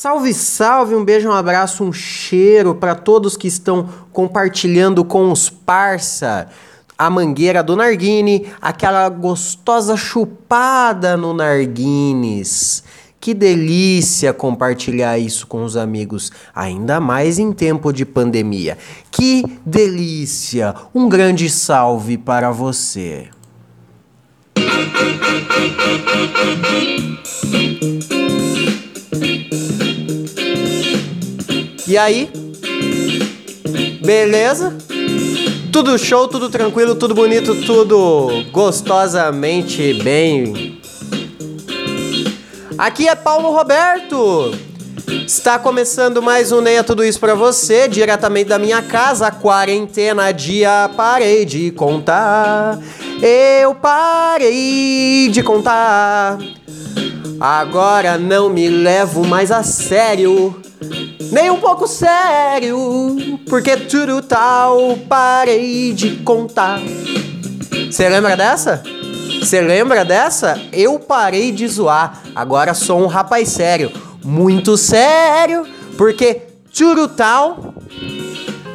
Salve, salve, um beijo, um abraço, um cheiro para todos que estão compartilhando com os parça a mangueira do Narguine, aquela gostosa chupada no Narguines. Que delícia compartilhar isso com os amigos, ainda mais em tempo de pandemia. Que delícia! Um grande salve para você. E aí? Beleza? Tudo show, tudo tranquilo, tudo bonito, tudo gostosamente bem. Aqui é Paulo Roberto. Está começando mais um Neia Tudo Isso para você, diretamente da minha casa. Quarentena dia parei de contar. Eu parei de contar. Agora não me levo mais a sério nem um pouco sério, porque tudo tal parei de contar. Você lembra dessa? Você lembra dessa? Eu parei de zoar, agora sou um rapaz sério, muito sério, porque tudo tal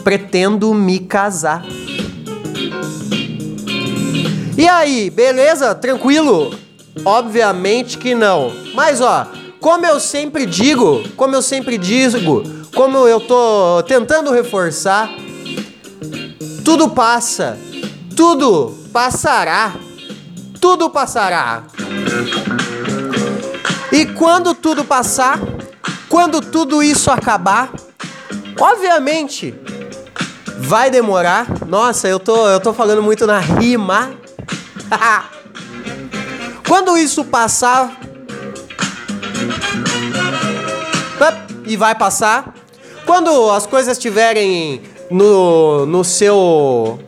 pretendo me casar. E aí, beleza? Tranquilo? Obviamente que não. Mas ó, como eu sempre digo, como eu sempre digo, como eu tô tentando reforçar, tudo passa, tudo passará, tudo passará. E quando tudo passar, quando tudo isso acabar, obviamente vai demorar. Nossa, eu tô, eu tô falando muito na rima. quando isso passar, e vai passar. Quando as coisas estiverem no, no seu.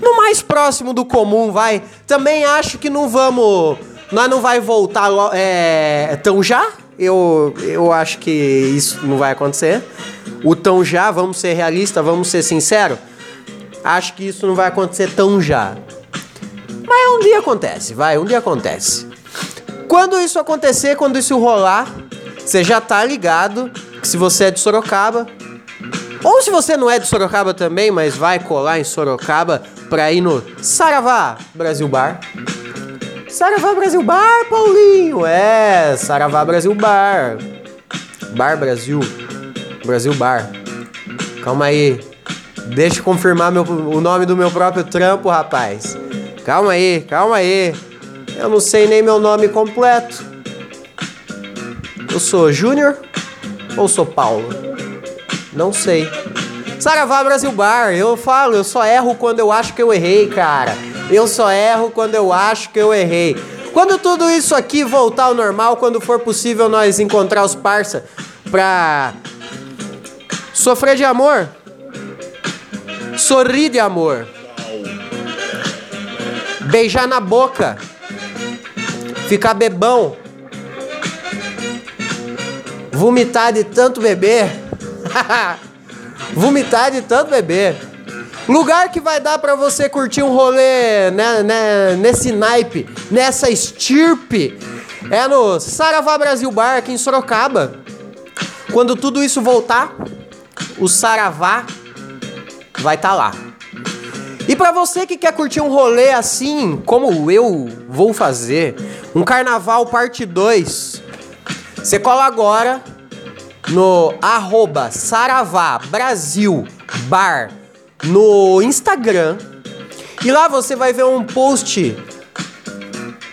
No mais próximo do comum, vai. Também acho que não vamos. Nós não vai voltar é, tão já. Eu, eu acho que isso não vai acontecer. O tão já, vamos ser realistas, vamos ser sinceros. Acho que isso não vai acontecer tão já. Mas um dia acontece, vai, um dia acontece. Quando isso acontecer, quando isso rolar, você já tá ligado que se você é de Sorocaba, ou se você não é de Sorocaba também, mas vai colar em Sorocaba pra ir no Saravá Brasil Bar. Saravá Brasil Bar, Paulinho! É, Saravá Brasil Bar. Bar Brasil. Brasil Bar. Calma aí. Deixa eu confirmar meu, o nome do meu próprio trampo, rapaz. Calma aí, calma aí. Eu não sei nem meu nome completo. Eu sou Júnior ou sou Paulo? Não sei. Saravá Brasil Bar, eu falo, eu só erro quando eu acho que eu errei, cara. Eu só erro quando eu acho que eu errei. Quando tudo isso aqui voltar ao normal, quando for possível nós encontrar os parça pra sofrer de amor, sorrir de amor, beijar na boca, ficar bebão, Vomitar de tanto beber. Vomitar de tanto beber. Lugar que vai dar para você curtir um rolê né, né, nesse naipe, nessa estirpe, é no Saravá Brasil Bar aqui em Sorocaba. Quando tudo isso voltar, o Saravá vai estar tá lá. E para você que quer curtir um rolê assim, como eu vou fazer, um carnaval parte 2, você cola agora no arroba Saravá Brasil Bar no Instagram. E lá você vai ver um post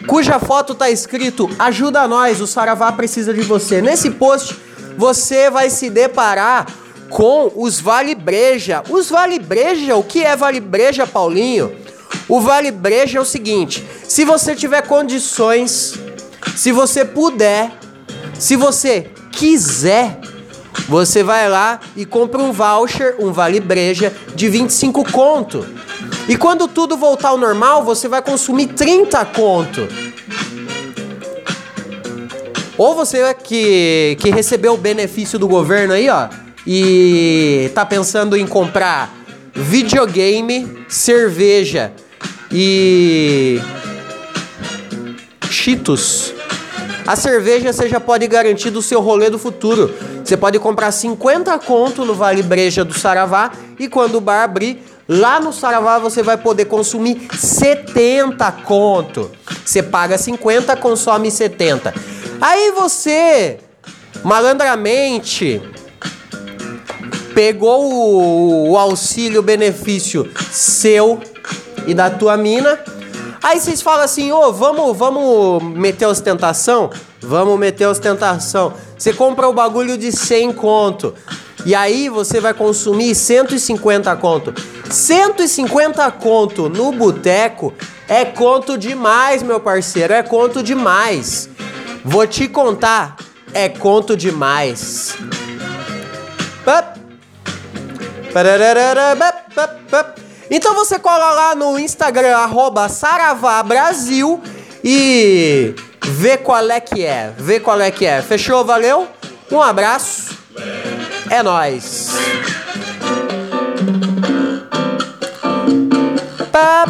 cuja foto tá escrito Ajuda nós, o Saravá precisa de você. Nesse post você vai se deparar com os Vale Breja. Os Vale Breja, o que é Vale Breja, Paulinho? O Vale Breja é o seguinte: se você tiver condições, se você puder, se você quiser, você vai lá e compra um voucher, um vale breja de 25 conto. E quando tudo voltar ao normal, você vai consumir 30 conto. Ou você que, que recebeu o benefício do governo aí, ó, e tá pensando em comprar videogame, cerveja e Cheetos A cerveja você já pode garantir do seu rolê do futuro. Você pode comprar 50 conto no Vale Breja do Saravá e quando o bar abrir, lá no Saravá você vai poder consumir 70 conto. Você paga 50, consome 70. Aí você, malandramente, pegou o, o auxílio benefício seu e da tua mina. Aí vocês falam assim, ô, oh, vamos, vamos meter ostentação? Vamos meter ostentação. Você compra o bagulho de 100 conto. E aí você vai consumir 150 conto. 150 conto no boteco é conto demais, meu parceiro. É conto demais. Vou te contar. É conto demais. Então você cola lá no Instagram, arroba Saravá Brasil e vê qual é que é. Vê qual é que é. Fechou? Valeu? Um abraço. É nóis. Tap,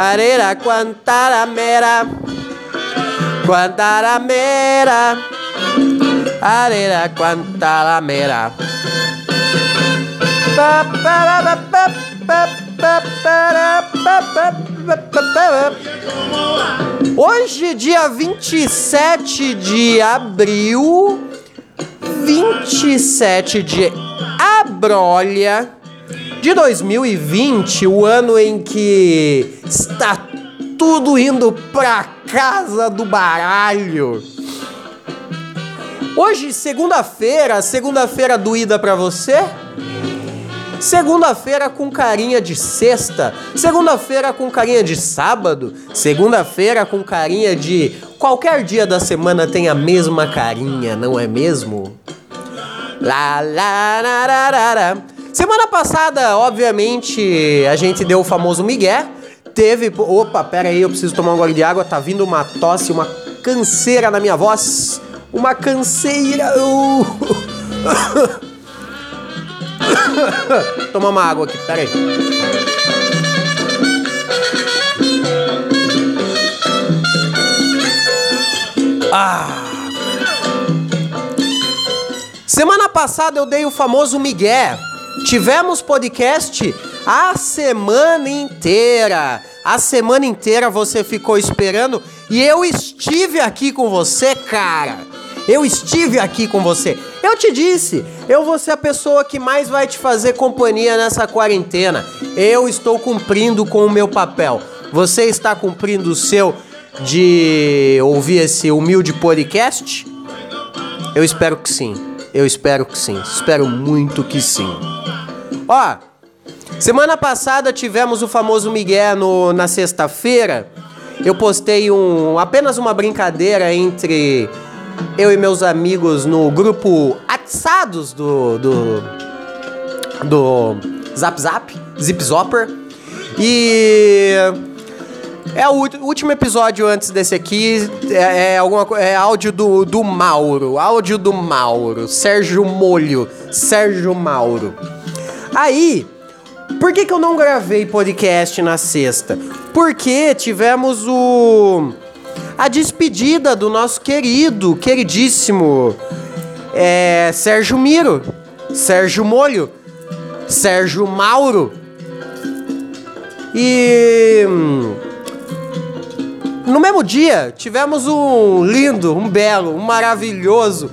tap, tap, tap, tap, tap, tap, tap, tap. Pantalamera, arera, quantalamera, quantalamera, arera, quantalamera. Pa, pa, pa, pa, Hoje, dia 27 de abril, 27 de abrolha de 2020, o ano em que está tudo indo pra casa do baralho. Hoje, segunda-feira, segunda-feira doída pra você? Segunda-feira com carinha de sexta, segunda-feira com carinha de sábado, segunda-feira com carinha de qualquer dia da semana tem a mesma carinha, não é mesmo? Lá, lá, lá, Semana passada, obviamente, a gente deu o famoso Miguel. Teve. Opa, pera aí, eu preciso tomar um gole de água. Tá vindo uma tosse, uma canseira na minha voz. Uma canseira. Uh. Tomar uma água aqui, pera aí. Ah! Semana passada eu dei o famoso Miguel. Tivemos podcast a semana inteira. A semana inteira você ficou esperando e eu estive aqui com você, cara. Eu estive aqui com você. Eu te disse, eu vou ser a pessoa que mais vai te fazer companhia nessa quarentena. Eu estou cumprindo com o meu papel. Você está cumprindo o seu de ouvir esse humilde podcast? Eu espero que sim. Eu espero que sim. Espero muito que sim. Ó, semana passada tivemos o famoso Miguel no, na sexta-feira. Eu postei um apenas uma brincadeira entre eu e meus amigos no grupo Atsados do, do, do Zap Zap, Zip Zopper. E é o último episódio antes desse aqui. É, é, alguma, é áudio do, do Mauro. Áudio do Mauro. Sérgio Molho. Sérgio Mauro. Aí, por que, que eu não gravei podcast na sexta? Porque tivemos o a despedida do nosso querido, queridíssimo é, Sérgio Miro, Sérgio Molho, Sérgio Mauro. E no mesmo dia tivemos um lindo, um belo, um maravilhoso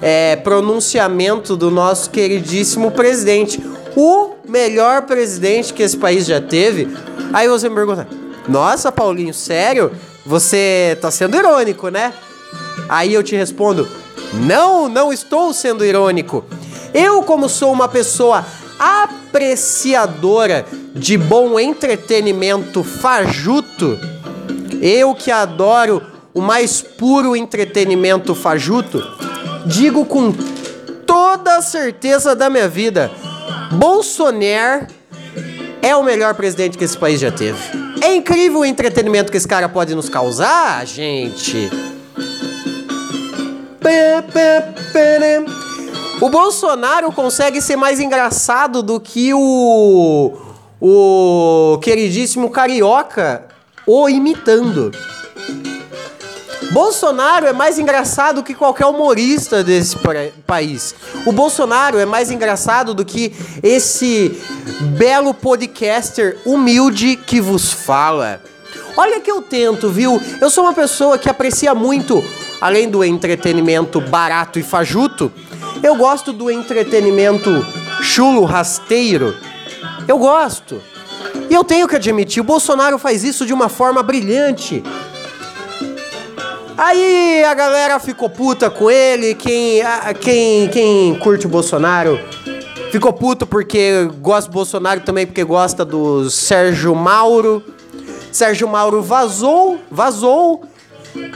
é, pronunciamento do nosso queridíssimo presidente, o melhor presidente que esse país já teve. Aí você me pergunta: Nossa, Paulinho, sério? Você tá sendo irônico, né? Aí eu te respondo: Não, não estou sendo irônico. Eu, como sou uma pessoa apreciadora de bom entretenimento fajuto, eu que adoro o mais puro entretenimento fajuto, digo com toda a certeza da minha vida: Bolsonaro é o melhor presidente que esse país já teve. É incrível o entretenimento que esse cara pode nos causar, gente. O Bolsonaro consegue ser mais engraçado do que o o queridíssimo carioca o imitando. Bolsonaro é mais engraçado que qualquer humorista desse país. O Bolsonaro é mais engraçado do que esse belo podcaster humilde que vos fala. Olha que eu tento, viu? Eu sou uma pessoa que aprecia muito, além do entretenimento barato e fajuto, eu gosto do entretenimento chulo, rasteiro. Eu gosto. E eu tenho que admitir, o Bolsonaro faz isso de uma forma brilhante. Aí a galera ficou puta com ele, quem, quem, quem curte o Bolsonaro ficou puto porque gosta do Bolsonaro também porque gosta do Sérgio Mauro. Sérgio Mauro vazou, vazou,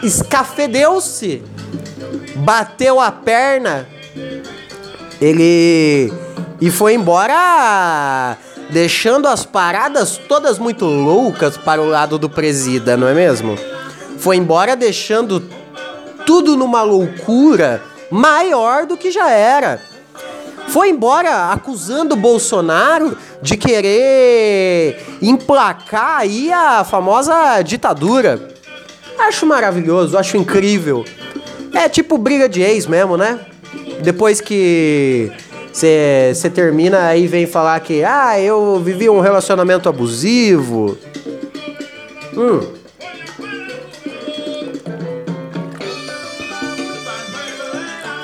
escafedeu-se, bateu a perna, ele e foi embora deixando as paradas todas muito loucas para o lado do presida, não é mesmo? foi embora deixando tudo numa loucura maior do que já era. Foi embora acusando Bolsonaro de querer emplacar aí a famosa ditadura. Acho maravilhoso, acho incrível. É tipo briga de ex mesmo, né? Depois que você termina, aí vem falar que, ah, eu vivi um relacionamento abusivo. Hum.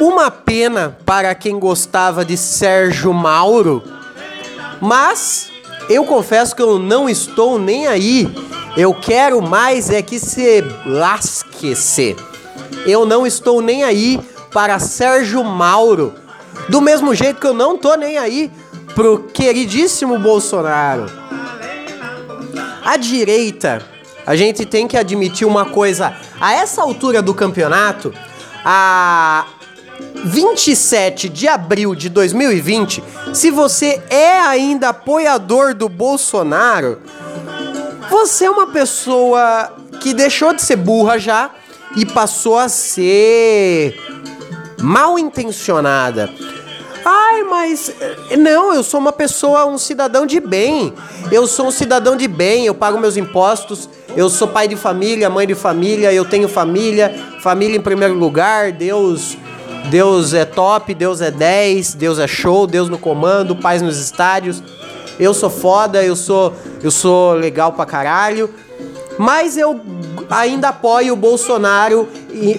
Uma pena para quem gostava de Sérgio Mauro, mas eu confesso que eu não estou nem aí. Eu quero mais é que se lasque-se. Eu não estou nem aí para Sérgio Mauro. Do mesmo jeito que eu não tô nem aí pro queridíssimo Bolsonaro. A direita, a gente tem que admitir uma coisa. A essa altura do campeonato, a, 27 de abril de 2020, se você é ainda apoiador do Bolsonaro, você é uma pessoa que deixou de ser burra já e passou a ser mal intencionada. Ai, mas eh, não, eu sou uma pessoa, um cidadão de bem. Eu sou um cidadão de bem, eu pago meus impostos, eu sou pai de família, mãe de família, eu tenho família, família em primeiro lugar, Deus Deus é top, Deus é 10, Deus é show, Deus no comando, paz nos estádios. Eu sou foda, eu sou, eu sou legal pra caralho. Mas eu ainda apoio o Bolsonaro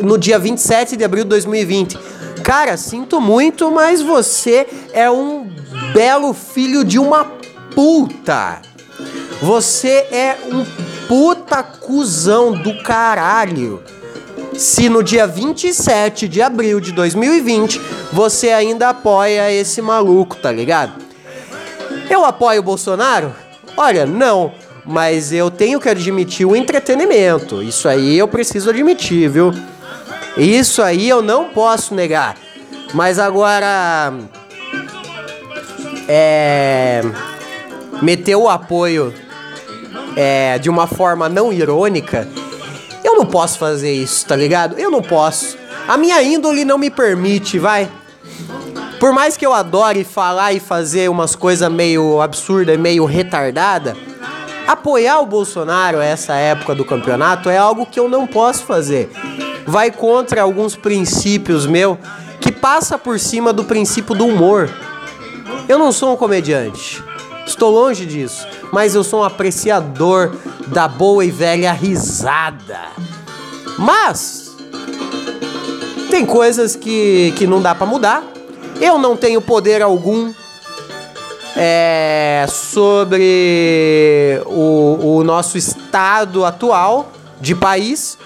no dia 27 de abril de 2020. Cara, sinto muito, mas você é um belo filho de uma puta. Você é um puta cuzão do caralho se no dia 27 de abril de 2020 você ainda apoia esse maluco, tá ligado? Eu apoio o Bolsonaro? Olha, não. Mas eu tenho que admitir o entretenimento. Isso aí eu preciso admitir, viu? Isso aí eu não posso negar. Mas agora. É. Meter o apoio é, de uma forma não irônica eu não posso fazer isso, tá ligado? Eu não posso. A minha índole não me permite, vai. Por mais que eu adore falar e fazer umas coisas meio absurdas, meio retardada, apoiar o Bolsonaro essa época do campeonato é algo que eu não posso fazer. Vai contra alguns princípios meu que passa por cima do princípio do humor. Eu não sou um comediante. Estou longe disso, mas eu sou um apreciador da boa e velha risada. Mas tem coisas que, que não dá para mudar. Eu não tenho poder algum é, sobre o, o nosso estado atual de país.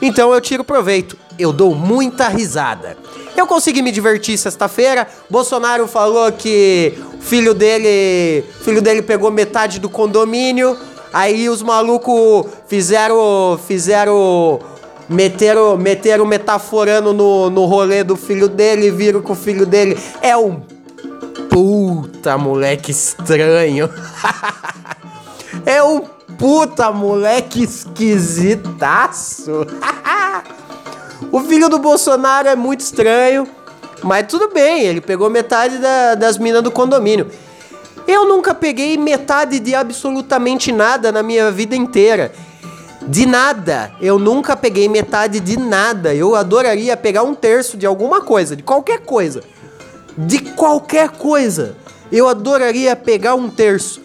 Então eu tiro proveito. Eu dou muita risada. Eu consegui me divertir sexta-feira. Bolsonaro falou que o filho dele, filho dele pegou metade do condomínio. Aí os malucos fizeram, fizeram, meteram, meteram metaforando no, no rolê do filho dele, viram que o filho dele é um puta moleque estranho. é um puta moleque esquisitaço. O filho do Bolsonaro é muito estranho. Mas tudo bem, ele pegou metade da- das minas do condomínio. Eu nunca peguei metade de absolutamente nada na minha vida inteira. De nada. Eu nunca peguei metade de nada. Eu adoraria pegar um terço de alguma coisa, de qualquer coisa. De qualquer coisa. Eu adoraria pegar um terço.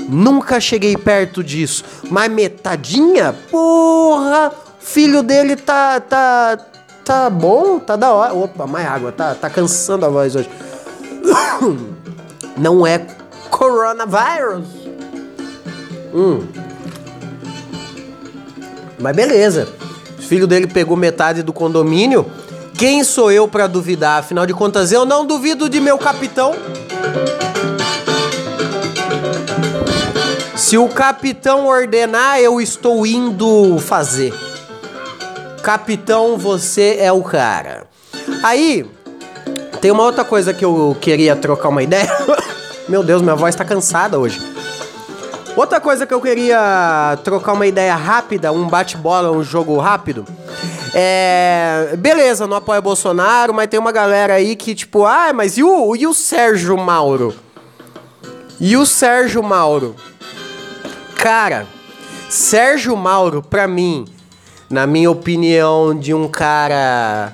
Nunca cheguei perto disso. Mas metadinha? Porra! Filho dele tá. tá. tá bom, tá da hora. Opa, mais água, tá, tá cansando a voz hoje. Não é coronavírus. Hum. Mas beleza. Filho dele pegou metade do condomínio. Quem sou eu pra duvidar? Afinal de contas, eu não duvido de meu capitão. Se o capitão ordenar, eu estou indo fazer. Capitão, você é o cara. Aí, tem uma outra coisa que eu queria trocar uma ideia. Meu Deus, minha voz tá cansada hoje. Outra coisa que eu queria trocar uma ideia rápida, um bate-bola, um jogo rápido. É. Beleza, não apoia Bolsonaro, mas tem uma galera aí que, tipo, ah, mas e o, e o Sérgio Mauro? E o Sérgio Mauro? Cara, Sérgio Mauro, pra mim, na minha opinião, de um cara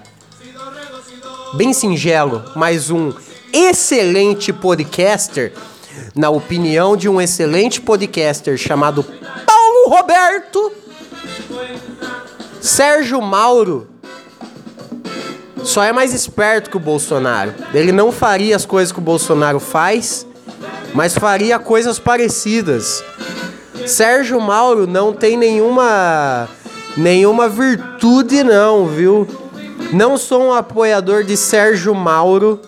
bem singelo, mas um excelente podcaster, na opinião de um excelente podcaster chamado Paulo Roberto, Sérgio Mauro só é mais esperto que o Bolsonaro. Ele não faria as coisas que o Bolsonaro faz, mas faria coisas parecidas. Sérgio Mauro não tem nenhuma nenhuma virtude não, viu? Não sou um apoiador de Sérgio Mauro.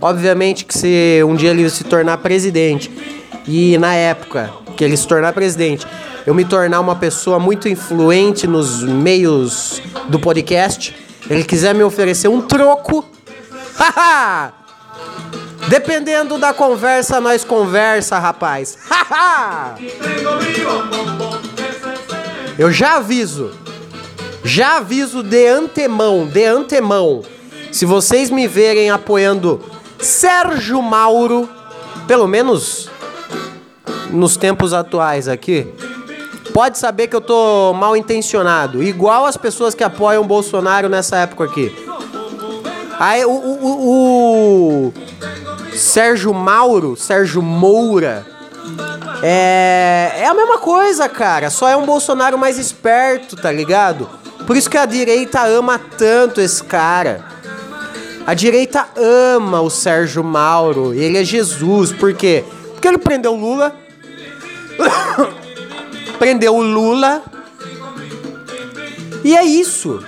Obviamente que se um dia ele se tornar presidente e na época que ele se tornar presidente, eu me tornar uma pessoa muito influente nos meios do podcast, ele quiser me oferecer um troco, haha! Dependendo da conversa, nós conversa, rapaz. Eu já aviso. Já aviso de antemão, de antemão. Se vocês me verem apoiando Sérgio Mauro, pelo menos nos tempos atuais aqui, pode saber que eu tô mal intencionado, igual as pessoas que apoiam Bolsonaro nessa época aqui. Aí o, o, o Sérgio Mauro, Sérgio Moura, é, é a mesma coisa, cara. Só é um Bolsonaro mais esperto, tá ligado? Por isso que a direita ama tanto esse cara. A direita ama o Sérgio Mauro. Ele é Jesus. Por quê? Porque ele prendeu o Lula. prendeu o Lula. E é isso.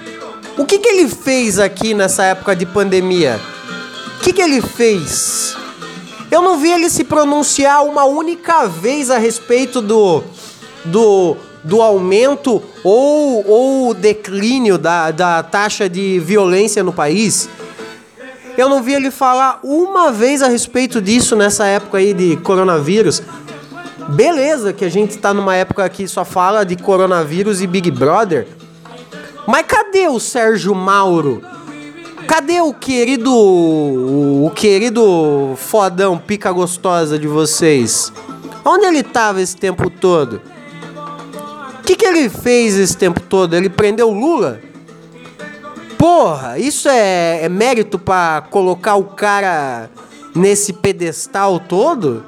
O que, que ele fez aqui nessa época de pandemia? O que, que ele fez? Eu não vi ele se pronunciar uma única vez a respeito do, do, do aumento ou, ou declínio da, da taxa de violência no país. Eu não vi ele falar uma vez a respeito disso nessa época aí de coronavírus. Beleza que a gente tá numa época que só fala de coronavírus e Big Brother. Mas cadê o Sérgio Mauro? Cadê o querido. O querido fodão pica gostosa de vocês? Onde ele tava esse tempo todo? O que, que ele fez esse tempo todo? Ele prendeu o Lula? Porra, isso é, é mérito pra colocar o cara nesse pedestal todo?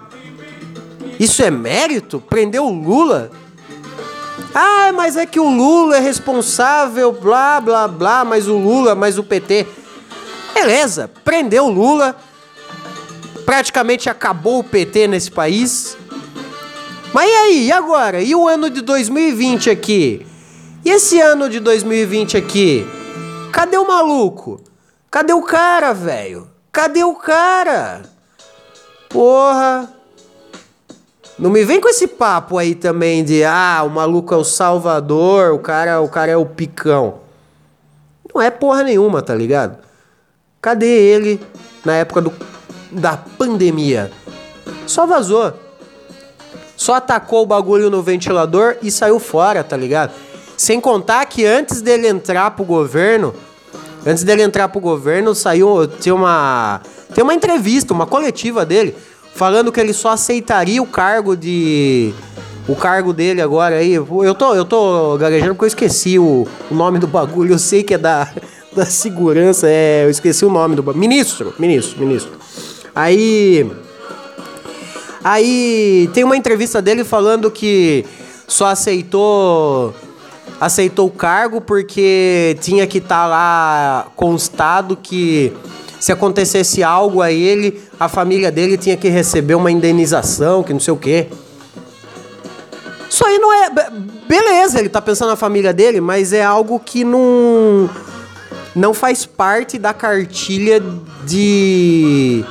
Isso é mérito? Prender o Lula? Ah, mas é que o Lula é responsável, blá blá blá, mas o Lula, mas o PT. Beleza, prendeu o Lula, praticamente acabou o PT nesse país. Mas e aí, e agora? E o ano de 2020 aqui? E esse ano de 2020 aqui? Cadê o maluco? Cadê o cara, velho? Cadê o cara? Porra. Não me vem com esse papo aí também de ah, o maluco é o salvador, o cara, o cara é o picão. Não é porra nenhuma, tá ligado? Cadê ele na época do, da pandemia? Só vazou. Só atacou o bagulho no ventilador e saiu fora, tá ligado? Sem contar que antes dele entrar pro governo, Antes dele entrar pro governo, saiu. Tem uma. Tem uma entrevista, uma coletiva dele, falando que ele só aceitaria o cargo de. O cargo dele agora aí. Eu tô, eu tô gaguejando porque eu esqueci o, o nome do bagulho. Eu sei que é da, da segurança. É, eu esqueci o nome do. Ministro, ministro, ministro. Aí. Aí tem uma entrevista dele falando que só aceitou aceitou o cargo porque tinha que estar tá lá constado que se acontecesse algo a ele, a família dele tinha que receber uma indenização, que não sei o quê. Isso aí não é. Beleza, ele tá pensando na família dele, mas é algo que não. Não faz parte da cartilha de.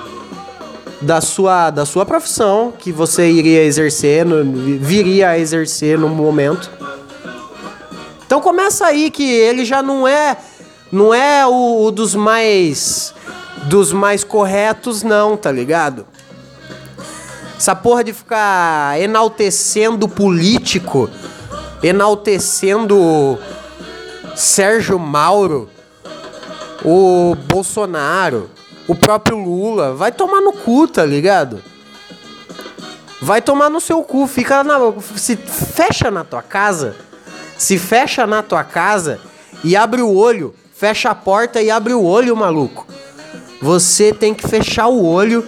Da sua, da sua profissão que você iria exercer, no, viria a exercer no momento. Então começa aí que ele já não é não é o, o dos mais dos mais corretos não, tá ligado? Essa porra de ficar enaltecendo político, enaltecendo Sérgio Mauro, o Bolsonaro, o próprio Lula, vai tomar no cu, tá ligado? Vai tomar no seu cu, fica na, se fecha na tua casa se fecha na tua casa e abre o olho, fecha a porta e abre o olho, maluco. Você tem que fechar o olho.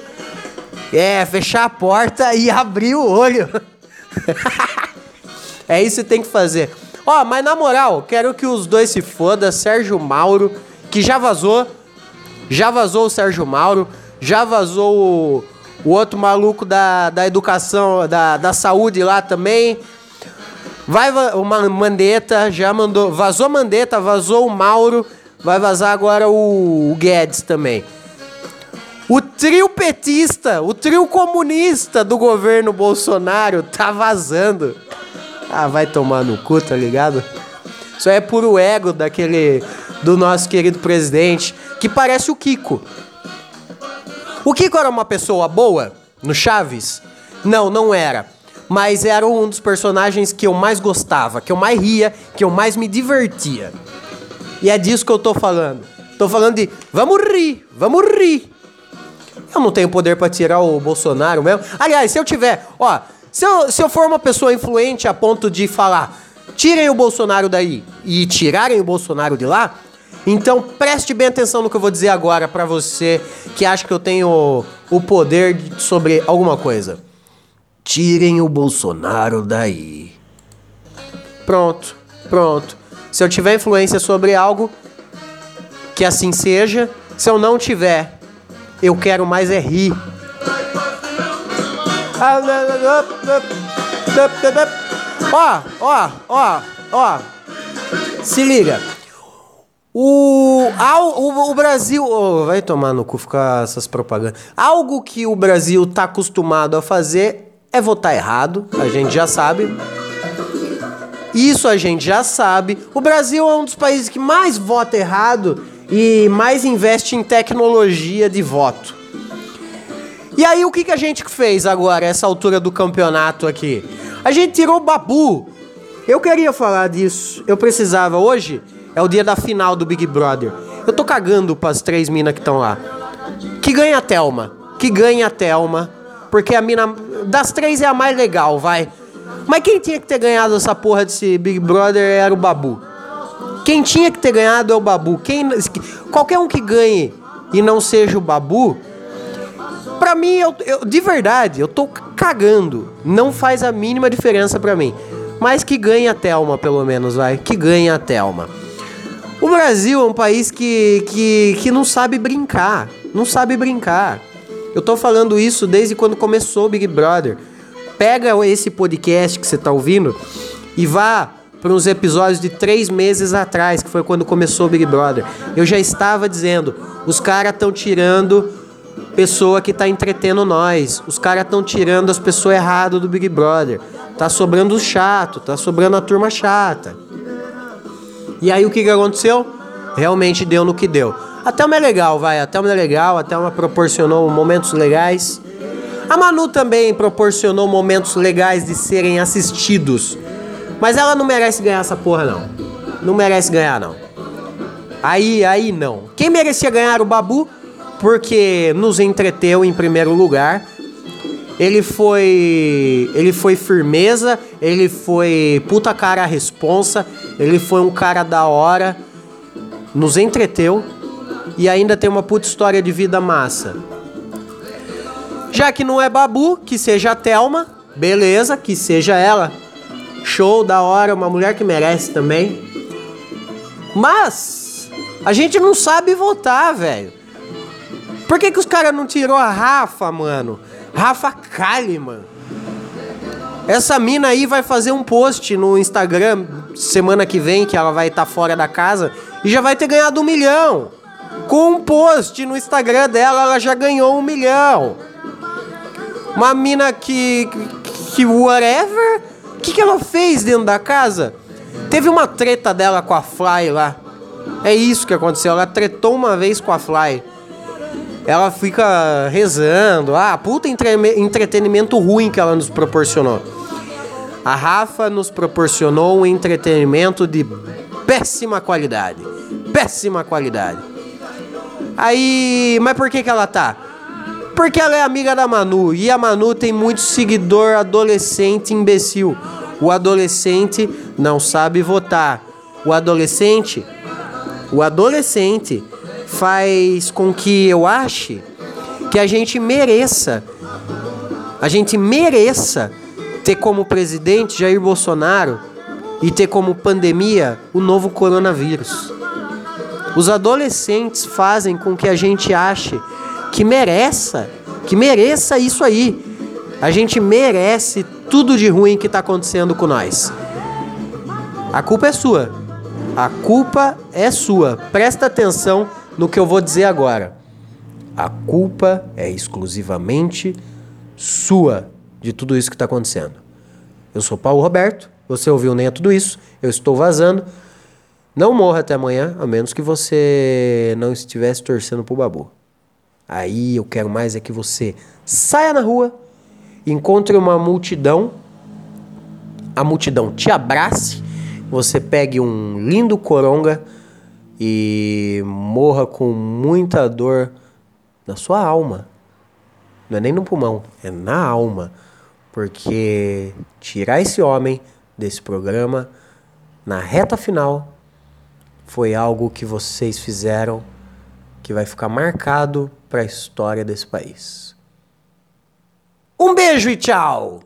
É, fechar a porta e abrir o olho. é isso que tem que fazer. Ó, mas na moral, quero que os dois se foda, Sérgio Mauro, que já vazou. Já vazou o Sérgio Mauro, já vazou o, o outro maluco da, da educação, da, da saúde lá também. Vai uma Mandetta, já mandou. Vazou Mandetta, vazou o Mauro. Vai vazar agora o, o Guedes também. O trio petista, o trio comunista do governo Bolsonaro tá vazando. Ah, vai tomar no cu, tá ligado? Isso é puro ego daquele. Do nosso querido presidente, que parece o Kiko. O Kiko era uma pessoa boa no Chaves? Não, não era mas era um dos personagens que eu mais gostava, que eu mais ria, que eu mais me divertia. E é disso que eu tô falando. Tô falando de vamos rir, vamos rir. Eu não tenho poder para tirar o Bolsonaro mesmo. Aliás, se eu tiver, ó, se eu, se eu for uma pessoa influente a ponto de falar, tirem o Bolsonaro daí e tirarem o Bolsonaro de lá, então preste bem atenção no que eu vou dizer agora para você que acha que eu tenho o poder sobre alguma coisa. Tirem o Bolsonaro daí. Pronto, pronto. Se eu tiver influência sobre algo, que assim seja. Se eu não tiver, eu quero mais é rir. Ó, ó, ó, ó. Se liga. O, o, o Brasil. Oh, vai tomar no cu ficar essas propagandas. Algo que o Brasil tá acostumado a fazer é votar errado, a gente já sabe. Isso a gente já sabe. O Brasil é um dos países que mais vota errado e mais investe em tecnologia de voto. E aí o que, que a gente fez agora, essa altura do campeonato aqui? A gente tirou o Babu. Eu queria falar disso. Eu precisava. Hoje é o dia da final do Big Brother. Eu tô cagando pras três minas que estão lá. Que ganha a Thelma. Que ganha a Thelma. Porque a mina. Das três é a mais legal, vai. Mas quem tinha que ter ganhado essa porra desse Big Brother era o Babu. Quem tinha que ter ganhado é o Babu. Quem, qualquer um que ganhe e não seja o Babu, pra mim, eu, eu, de verdade, eu tô cagando. Não faz a mínima diferença pra mim. Mas que ganhe a Thelma, pelo menos, vai. Que ganhe a Thelma. O Brasil é um país que, que, que não sabe brincar. Não sabe brincar. Eu tô falando isso desde quando começou o Big Brother. Pega esse podcast que você tá ouvindo e vá para uns episódios de três meses atrás, que foi quando começou o Big Brother. Eu já estava dizendo, os caras estão tirando pessoa que tá entretendo nós. Os caras estão tirando as pessoas erradas do Big Brother. Tá sobrando o chato, tá sobrando a turma chata. E aí o que, que aconteceu? Realmente deu no que deu. A Thelma é legal, vai. A Thelma é legal, a Thelma proporcionou momentos legais. A Manu também proporcionou momentos legais de serem assistidos. Mas ela não merece ganhar essa porra, não. Não merece ganhar, não. Aí, aí não. Quem merecia ganhar o Babu? Porque nos entreteu em primeiro lugar. Ele foi. Ele foi firmeza, ele foi puta cara responsa, ele foi um cara da hora, nos entreteu e ainda tem uma puta história de vida massa. Já que não é Babu, que seja a Thelma, beleza, que seja ela. Show, da hora, uma mulher que merece também. Mas a gente não sabe votar, velho. Por que, que os caras não tirou a Rafa, mano? Rafa Kalimann. Essa mina aí vai fazer um post no Instagram semana que vem, que ela vai estar tá fora da casa, e já vai ter ganhado um milhão. Com um post no Instagram dela, ela já ganhou um milhão. Uma mina que. que whatever. O que, que ela fez dentro da casa? Teve uma treta dela com a Fly lá. É isso que aconteceu. Ela tretou uma vez com a Fly ela fica rezando. Ah, puta entre entretenimento ruim que ela nos proporcionou. A Rafa nos proporcionou um entretenimento de péssima qualidade. Péssima qualidade. Aí, mas por que que ela tá? Porque ela é amiga da Manu e a Manu tem muito seguidor adolescente imbecil. O adolescente não sabe votar. O adolescente, o adolescente faz com que eu ache que a gente mereça, a gente mereça ter como presidente Jair Bolsonaro e ter como pandemia o novo coronavírus. Os adolescentes fazem com que a gente ache que mereça, que mereça isso aí. A gente merece tudo de ruim que está acontecendo com nós. A culpa é sua. A culpa é sua. Presta atenção no que eu vou dizer agora. A culpa é exclusivamente sua de tudo isso que está acontecendo. Eu sou Paulo Roberto, você ouviu nem a tudo isso, eu estou vazando. Não morra até amanhã, a menos que você não estivesse torcendo pro babu. Aí eu quero mais é que você saia na rua, encontre uma multidão, a multidão te abrace, você pegue um lindo coronga e morra com muita dor na sua alma. Não é nem no pulmão, é na alma. Porque tirar esse homem desse programa na reta final foi algo que vocês fizeram que vai ficar marcado para a história desse país. Um beijo e tchau!